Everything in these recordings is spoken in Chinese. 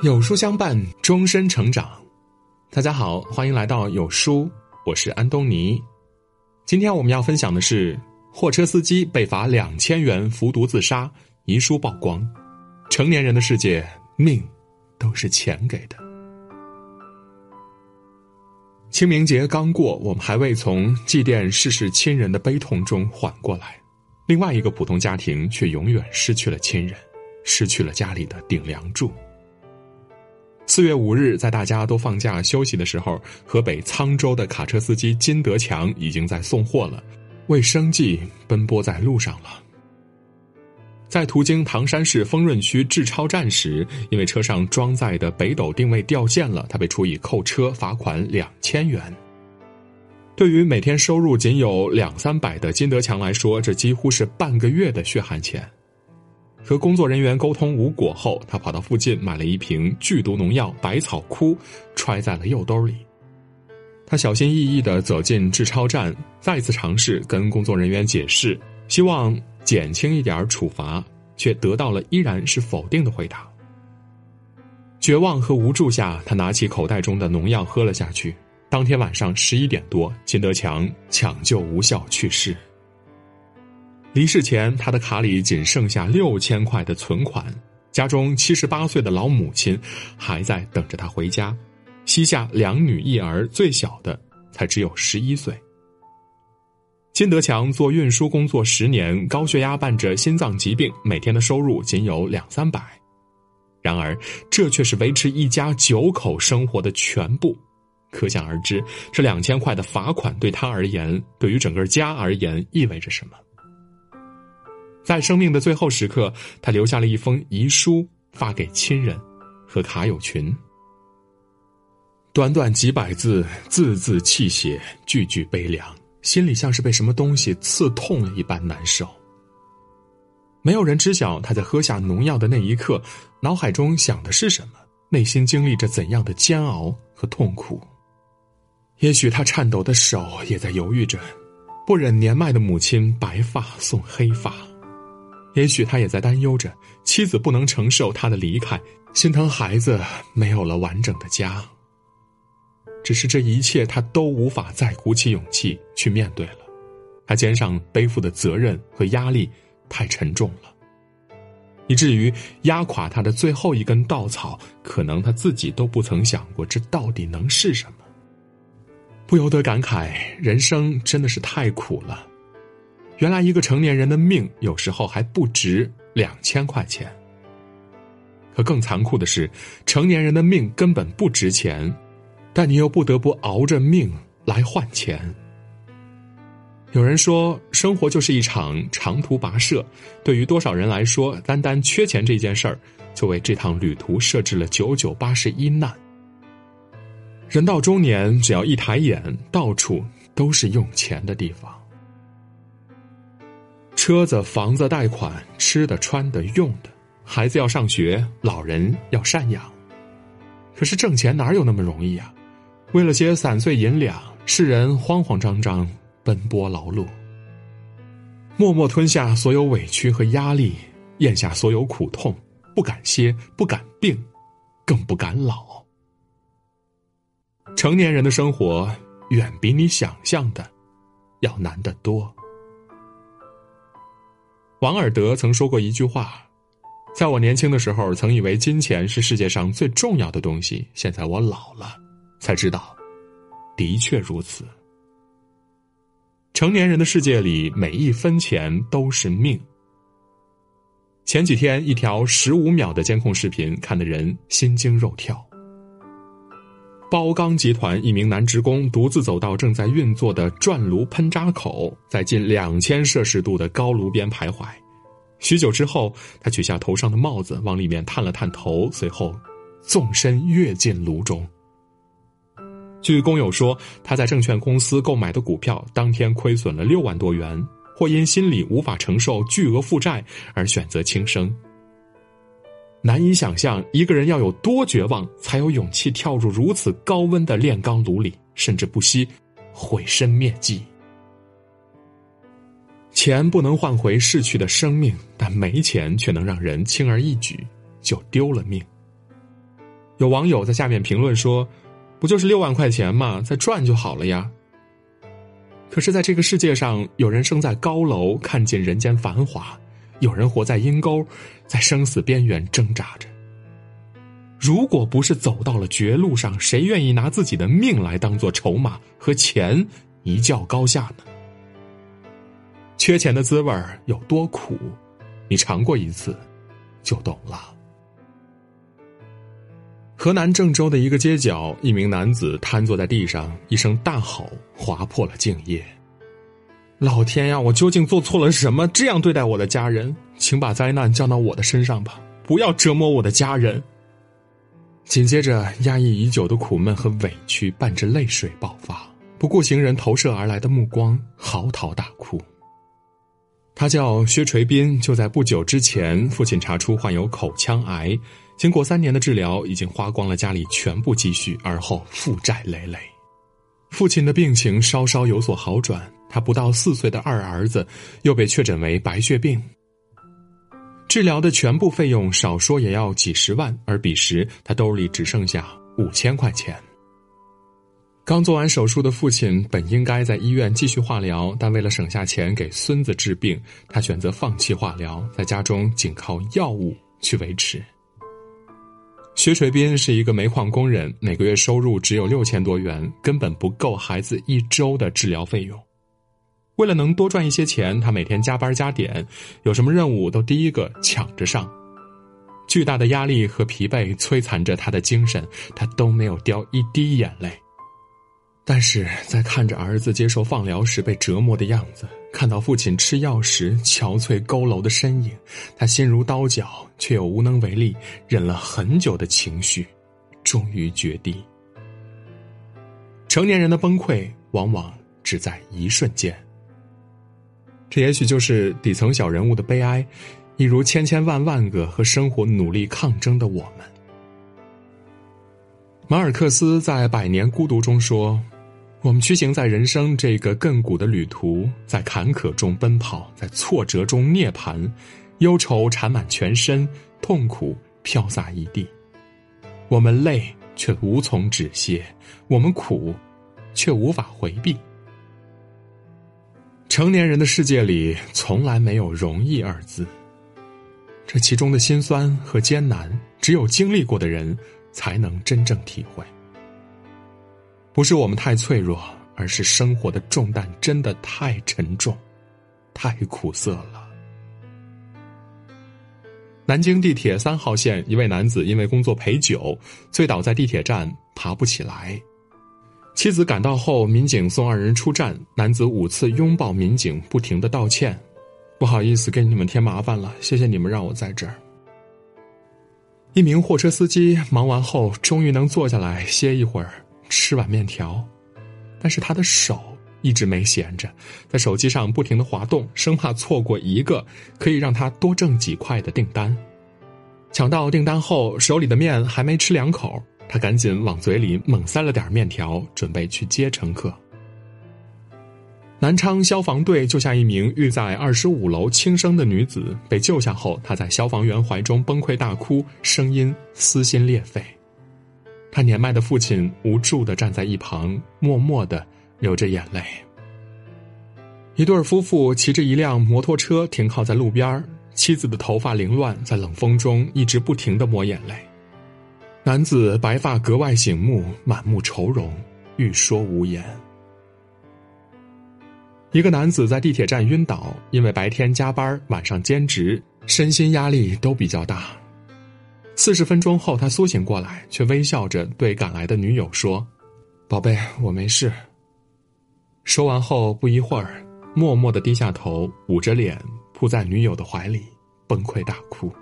有书相伴，终身成长。大家好，欢迎来到有书，我是安东尼。今天我们要分享的是：货车司机被罚两千元服毒自杀，遗书曝光。成年人的世界，命都是钱给的。清明节刚过，我们还未从祭奠逝世亲人的悲痛中缓过来，另外一个普通家庭却永远失去了亲人，失去了家里的顶梁柱。四月五日，在大家都放假休息的时候，河北沧州的卡车司机金德强已经在送货了，为生计奔波在路上了。在途经唐山市丰润区志超站时，因为车上装载的北斗定位掉线了，他被处以扣车、罚款两千元。对于每天收入仅有两三百的金德强来说，这几乎是半个月的血汗钱。和工作人员沟通无果后，他跑到附近买了一瓶剧毒农药百草枯，揣在了右兜里。他小心翼翼地走进志超站，再次尝试跟工作人员解释，希望减轻一点处罚，却得到了依然是否定的回答。绝望和无助下，他拿起口袋中的农药喝了下去。当天晚上十一点多，金德强抢救无效去世。离世前，他的卡里仅剩下六千块的存款，家中七十八岁的老母亲还在等着他回家，膝下两女一儿，最小的才只有十一岁。金德强做运输工作十年，高血压伴着心脏疾病，每天的收入仅有两三百，然而这却是维持一家九口生活的全部，可想而知，这两千块的罚款对他而言，对于整个家而言意味着什么。在生命的最后时刻，他留下了一封遗书，发给亲人和卡友群。短短几百字，字字泣血，句句悲凉，心里像是被什么东西刺痛了一般难受。没有人知晓他在喝下农药的那一刻，脑海中想的是什么，内心经历着怎样的煎熬和痛苦。也许他颤抖的手也在犹豫着，不忍年迈的母亲白发送黑发。也许他也在担忧着妻子不能承受他的离开，心疼孩子没有了完整的家。只是这一切他都无法再鼓起勇气去面对了，他肩上背负的责任和压力太沉重了，以至于压垮他的最后一根稻草，可能他自己都不曾想过这到底能是什么。不由得感慨，人生真的是太苦了。原来一个成年人的命有时候还不值两千块钱。可更残酷的是，成年人的命根本不值钱，但你又不得不熬着命来换钱。有人说，生活就是一场长途跋涉，对于多少人来说，单单缺钱这件事儿，就为这趟旅途设置了九九八十一难。人到中年，只要一抬眼，到处都是用钱的地方。车子、房子贷款，吃的、穿的、用的，孩子要上学，老人要赡养。可是挣钱哪有那么容易啊？为了些散碎银两，世人慌慌张张奔波劳碌，默默吞下所有委屈和压力，咽下所有苦痛，不敢歇，不敢病，更不敢老。成年人的生活远比你想象的要难得多。王尔德曾说过一句话：“在我年轻的时候，曾以为金钱是世界上最重要的东西。现在我老了，才知道，的确如此。成年人的世界里，每一分钱都是命。”前几天，一条十五秒的监控视频，看得人心惊肉跳。包钢集团一名男职工独自走到正在运作的转炉喷扎口，在近两千摄氏度的高炉边徘徊。许久之后，他取下头上的帽子，往里面探了探头，随后纵身跃进炉中。据工友说，他在证券公司购买的股票当天亏损了六万多元，或因心里无法承受巨额负债而选择轻生。难以想象，一个人要有多绝望，才有勇气跳入如此高温的炼钢炉里，甚至不惜毁身灭迹。钱不能换回逝去的生命，但没钱却能让人轻而易举就丢了命。有网友在下面评论说：“不就是六万块钱吗？再赚就好了呀。”可是，在这个世界上，有人生在高楼，看尽人间繁华；有人活在阴沟，在生死边缘挣扎着。如果不是走到了绝路上，谁愿意拿自己的命来当做筹码和钱一较高下呢？缺钱的滋味有多苦，你尝过一次，就懂了。河南郑州的一个街角，一名男子瘫坐在地上，一声大吼划破了静夜。老天呀，我究竟做错了什么，这样对待我的家人？请把灾难降到我的身上吧，不要折磨我的家人。紧接着，压抑已久的苦闷和委屈伴着泪水爆发，不顾行人投射而来的目光，嚎啕大哭。他叫薛垂斌，就在不久之前，父亲查出患有口腔癌。经过三年的治疗，已经花光了家里全部积蓄，而后负债累累。父亲的病情稍稍有所好转，他不到四岁的二儿子又被确诊为白血病。治疗的全部费用少说也要几十万，而彼时他兜里只剩下五千块钱。刚做完手术的父亲本应该在医院继续化疗，但为了省下钱给孙子治病，他选择放弃化疗，在家中仅靠药物去维持。薛水斌是一个煤矿工人，每个月收入只有六千多元，根本不够孩子一周的治疗费用。为了能多赚一些钱，他每天加班加点，有什么任务都第一个抢着上。巨大的压力和疲惫摧残着他的精神，他都没有掉一滴眼泪。但是在看着儿子接受放疗时被折磨的样子，看到父亲吃药时憔悴佝偻的身影，他心如刀绞，却又无能为力。忍了很久的情绪，终于决堤。成年人的崩溃往往只在一瞬间。这也许就是底层小人物的悲哀，一如千千万万个和生活努力抗争的我们。马尔克斯在《百年孤独》中说。我们驱行在人生这个亘古的旅途，在坎坷中奔跑，在挫折中涅槃，忧愁缠满全身，痛苦飘洒一地。我们累却无从止歇，我们苦，却无法回避。成年人的世界里，从来没有容易二字。这其中的辛酸和艰难，只有经历过的人，才能真正体会。不是我们太脆弱，而是生活的重担真的太沉重，太苦涩了。南京地铁三号线一位男子因为工作陪酒，醉倒在地铁站，爬不起来。妻子赶到后，民警送二人出站，男子五次拥抱民警，不停的道歉：“不好意思，给你们添麻烦了，谢谢你们让我在这儿。”一名货车司机忙完后，终于能坐下来歇一会儿。吃碗面条，但是他的手一直没闲着，在手机上不停的滑动，生怕错过一个可以让他多挣几块的订单。抢到订单后，手里的面还没吃两口，他赶紧往嘴里猛塞了点面条，准备去接乘客。南昌消防队救下一名遇在二十五楼轻生的女子，被救下后，她在消防员怀中崩溃大哭，声音撕心裂肺。他年迈的父亲无助的站在一旁，默默的流着眼泪。一对夫妇骑着一辆摩托车停靠在路边妻子的头发凌乱，在冷风中一直不停的抹眼泪。男子白发格外醒目，满目愁容，欲说无言。一个男子在地铁站晕倒，因为白天加班，晚上兼职，身心压力都比较大。四十分钟后，他苏醒过来，却微笑着对赶来的女友说：“宝贝，我没事。”说完后不一会儿，默默的低下头，捂着脸扑在女友的怀里，崩溃大哭。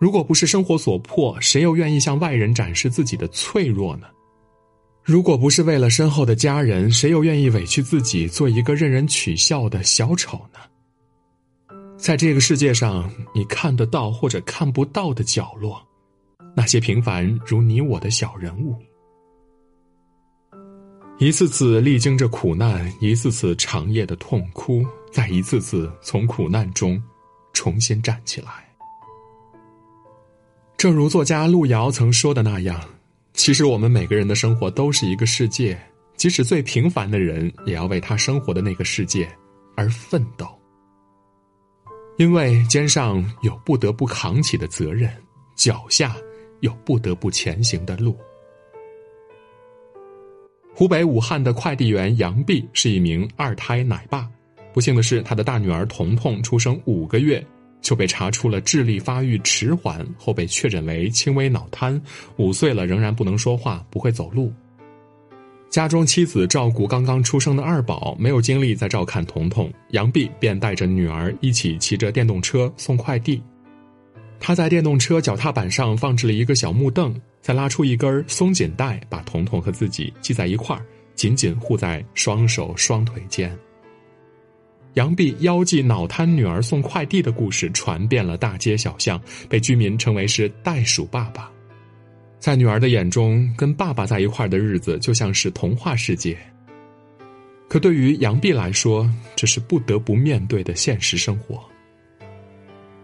如果不是生活所迫，谁又愿意向外人展示自己的脆弱呢？如果不是为了身后的家人，谁又愿意委屈自己做一个任人取笑的小丑呢？在这个世界上，你看得到或者看不到的角落，那些平凡如你我的小人物，一次次历经着苦难，一次次长夜的痛哭，再一次次从苦难中重新站起来。正如作家路遥曾说的那样，其实我们每个人的生活都是一个世界，即使最平凡的人，也要为他生活的那个世界而奋斗。因为肩上有不得不扛起的责任，脚下有不得不前行的路。湖北武汉的快递员杨碧是一名二胎奶爸，不幸的是，他的大女儿彤彤出生五个月就被查出了智力发育迟缓，后被确诊为轻微脑瘫，五岁了仍然不能说话，不会走路。家中妻子照顾刚刚出生的二宝，没有精力再照看彤彤，杨碧便带着女儿一起骑着电动车送快递。他在电动车脚踏板上放置了一个小木凳。再拉出一根松紧带，把彤彤和自己系在一块儿，紧紧护在双手双腿间。杨碧腰系脑瘫女儿送快递的故事传遍了大街小巷，被居民称为是“袋鼠爸爸”。在女儿的眼中，跟爸爸在一块儿的日子就像是童话世界。可对于杨碧来说，这是不得不面对的现实生活。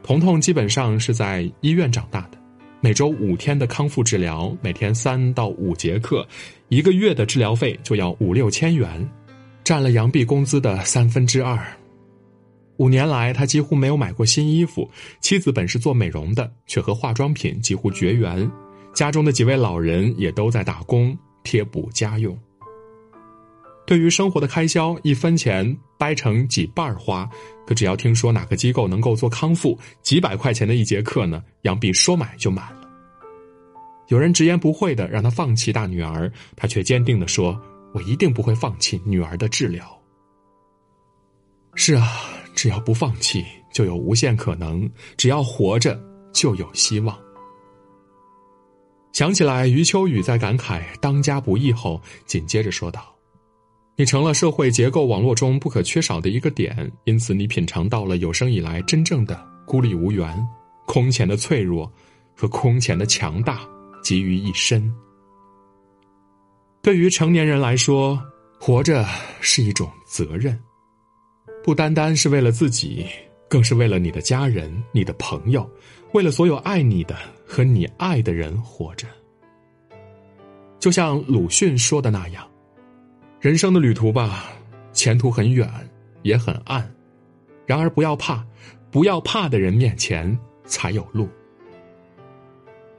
彤彤基本上是在医院长大的。每周五天的康复治疗，每天三到五节课，一个月的治疗费就要五六千元，占了杨碧工资的三分之二。五年来，他几乎没有买过新衣服。妻子本是做美容的，却和化妆品几乎绝缘。家中的几位老人也都在打工贴补家用。对于生活的开销，一分钱掰成几瓣花。可只要听说哪个机构能够做康复，几百块钱的一节课呢，杨碧说买就买了。有人直言不讳的让他放弃大女儿，他却坚定的说：“我一定不会放弃女儿的治疗。”是啊，只要不放弃，就有无限可能；只要活着，就有希望。想起来，余秋雨在感慨“当家不易”后，紧接着说道。你成了社会结构网络中不可缺少的一个点，因此你品尝到了有生以来真正的孤立无援、空前的脆弱和空前的强大集于一身。对于成年人来说，活着是一种责任，不单单是为了自己，更是为了你的家人、你的朋友，为了所有爱你的和你爱的人活着。就像鲁迅说的那样。人生的旅途吧，前途很远，也很暗。然而不要怕，不要怕的人面前才有路。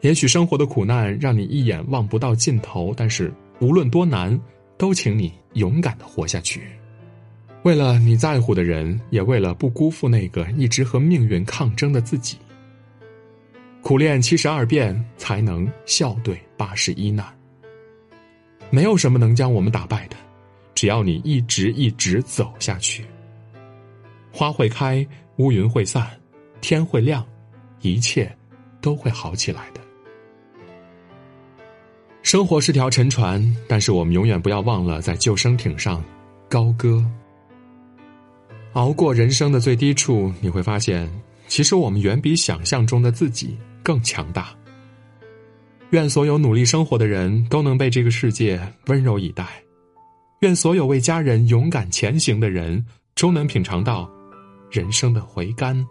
也许生活的苦难让你一眼望不到尽头，但是无论多难，都请你勇敢的活下去。为了你在乎的人，也为了不辜负那个一直和命运抗争的自己。苦练七十二变，才能笑对八十一难。没有什么能将我们打败的。只要你一直一直走下去，花会开，乌云会散，天会亮，一切都会好起来的。生活是条沉船，但是我们永远不要忘了在救生艇上高歌。熬过人生的最低处，你会发现，其实我们远比想象中的自己更强大。愿所有努力生活的人都能被这个世界温柔以待。愿所有为家人勇敢前行的人，终能品尝到人生的回甘。